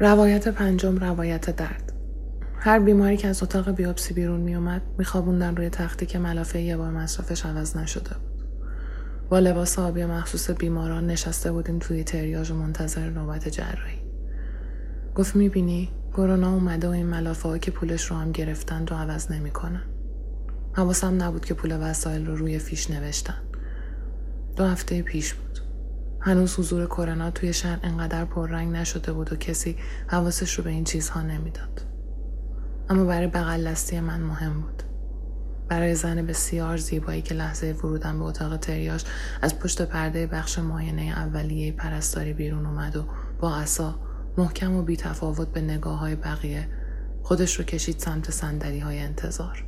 روایت پنجم روایت درد. هر بیماری که از اتاق بیوپسی بیرون می اومد میخوابوندن روی تختی که ملافه یه بار مصرفش عوض نشده بود. با لباس آبی مخصوص بیماران نشسته بودیم توی تریاج و منتظر نوبت جراحی. گفت می‌بینی کرونا اومده و این ملافه که پولش رو هم گرفتن و عوض نمی‌کنن. حواسم نبود که پول وسایل رو روی فیش نوشتن. دو هفته پیش بود. هنوز حضور کرونا توی شهر انقدر پررنگ نشده بود و کسی حواسش رو به این چیزها نمی‌داد. اما برای بغل من مهم بود. برای زن بسیار زیبایی که لحظه ورودم به اتاق تریاش از پشت پرده بخش ماینه اولیه پرستاری بیرون اومد و با عصا محکم و بیتفاوت به نگاه های بقیه خودش رو کشید سمت سندلی های انتظار.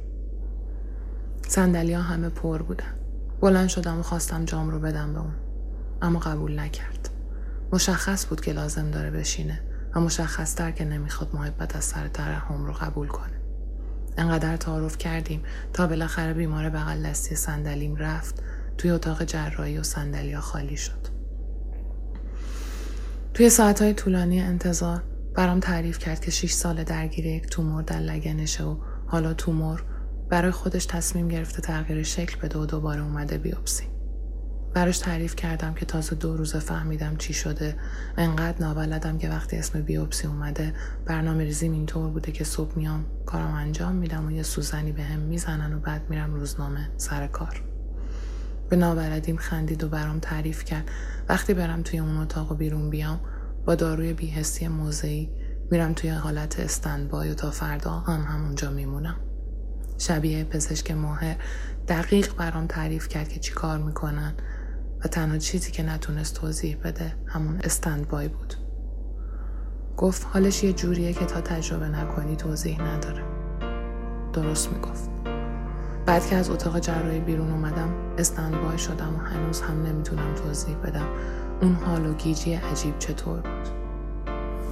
سندلی ها همه پر بودن. بلند شدم و خواستم جام رو بدم به اون. اما قبول نکرد. مشخص بود که لازم داره بشینه و مشخص تر که نمی‌خواد محبت از سر ترحم رو قبول کنه. انقدر تعارف کردیم تا بالاخره بیمار بغل دستی صندلیم رفت توی اتاق جراحی و صندلیا خالی شد. توی ساعتهای طولانی انتظار برام تعریف کرد که 6 سال درگیر یک تومور در لگنشه و حالا تومور برای خودش تصمیم گرفته تغییر شکل بده و دوباره اومده بیوپسی. براش تعریف کردم که تازه دو روزه فهمیدم چی شده. انقدر نابلدم که وقتی اسم بیوپسی اومده برنامه ریزیم اینطور بوده که صبح میام کارم انجام میدم و یه سوزنی به هم می‌زنن و بعد میرم روزنامه سر کار. به نابلدیم خندید و برام تعریف کرد. وقتی برم توی اون اتاق و بیرون بیام با داروی بیهستی موضعی میرم توی حالت استندبای و تا فردا هم همونجا میمونم. شبیه پزشک ماهر دقیق برام تعریف کرد که چی کار می‌کنن. و تنها چیزی که نتونست توضیح بده همون استندبای بود. گفت حالش یه جوریه که تا تجربه نکنی توضیح نداره. درست می‌گفت. بعد که از اتاق جراحی بیرون اومدم استندبای شدم و هنوز هم نمی‌تونم توضیح بدم اون حال و گیجی عجیب چطور بود.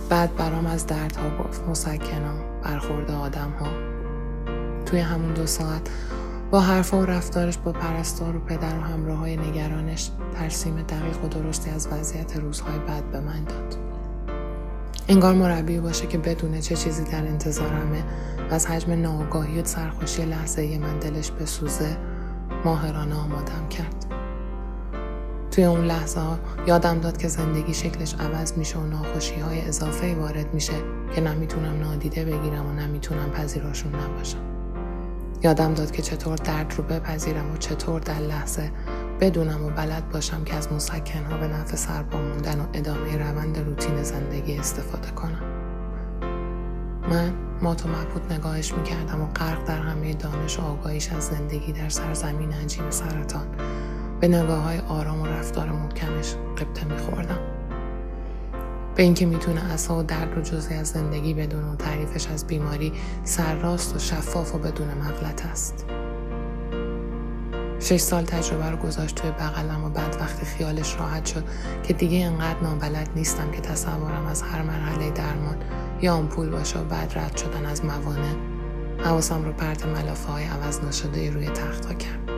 بعد برام از دردها گفت مسکنا برخورد آدم ها توی همون دو ساعت با حرفا و رفتارش با پرستار و پدر و همراه های نگرانش ترسیم دقیق و درستی از وضعیت روزهای بعد به من داد. انگار مربی باشه که بدونه چه چیزی در انتظارمه و از حجم ناآگاهی و سرخوشی لحظه من دلش بسوزه ماهرانه آمادم کرد. توی اون لحظه یادم داد که زندگی شکلش عوض میشه و ناخوشی های اضافه وارد میشه که نمی‌تونم نادیده بگیرم و نمی‌تونم پذیراشون نباشم. یادم داد که چطور درد رو بپذیرم و چطور در لحظه بدونم و بلد باشم که از مسکنها به نفع سرپا موندن و ادامه روند روتین زندگی استفاده کنم. من مات و مبهوت نگاهش می‌کردم و غرق در همه دانش و آگاهیش از زندگی در سرزمین عجیب سرطان به نگاه های آرام و رفتار محکمش قبطه میخوردم. به اینکه می‌تونه اصا و درد رو جزی از زندگی بدون و تعریفش از بیماری سرراست و شفاف و بدون مغلط است. شش سال تجربه رو گذاشت توی بغلم و بعد وقتی خیالش راحت شد که دیگه انقدر نابلد نیستم که تصورم از هر مرحله درمان یا آمپول باشه و بعد رد شدن از موانع. حواسم رو پرت ملافه های عوض نشده روی تخت کرد.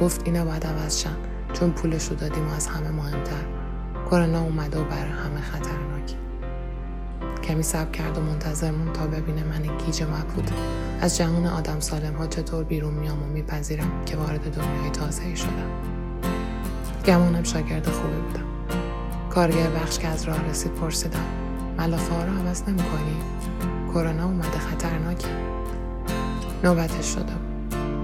گفت اینا باید عوض چون پولش رو دادیم و از همه مهمتر. کرونا اومده و برای همه خطرناک کمی صبر کرد و منتظر مون تا ببینه من گیج مبهوت از جهان آدم سالم ها چطور بیرون میام و میپذیرم که وارد دنیای تازه ای شدم. گمانم شاگرد خوبی بودم. کارگر بخش که از راه رسید پرسیدم. ملافه ها رو عوض نمی‌کنی؟ کرونا اومده خطرناکی نوبتش شده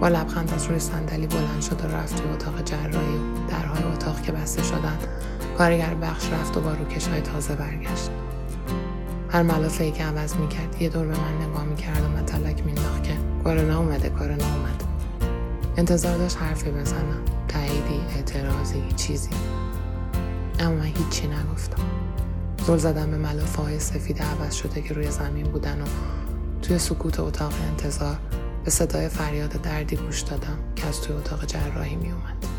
با لبخند از روی صندلی بلند شد و رفت توی اتاق جراحی و درهای اتاق که بسته شدن. کارگر بخش رفت و با روکش های تازه برگشت. هر ملافه ای که عوض می‌کرد یه دور به من نگاه می‌کرد و متلک مینداخت که کرونا اومده کرونا اومده. انتظار داشت حرفی بزنم. تاییدی اعتراضی چیزی. اما من هیچی نگفتم. زل زدم به ملافه های سفید عوض شده که روی زمین بودن و توی سکوت اتاق انتظار به صدای فریاد دردی گوش دادم که از توی اتاق جراحی میومد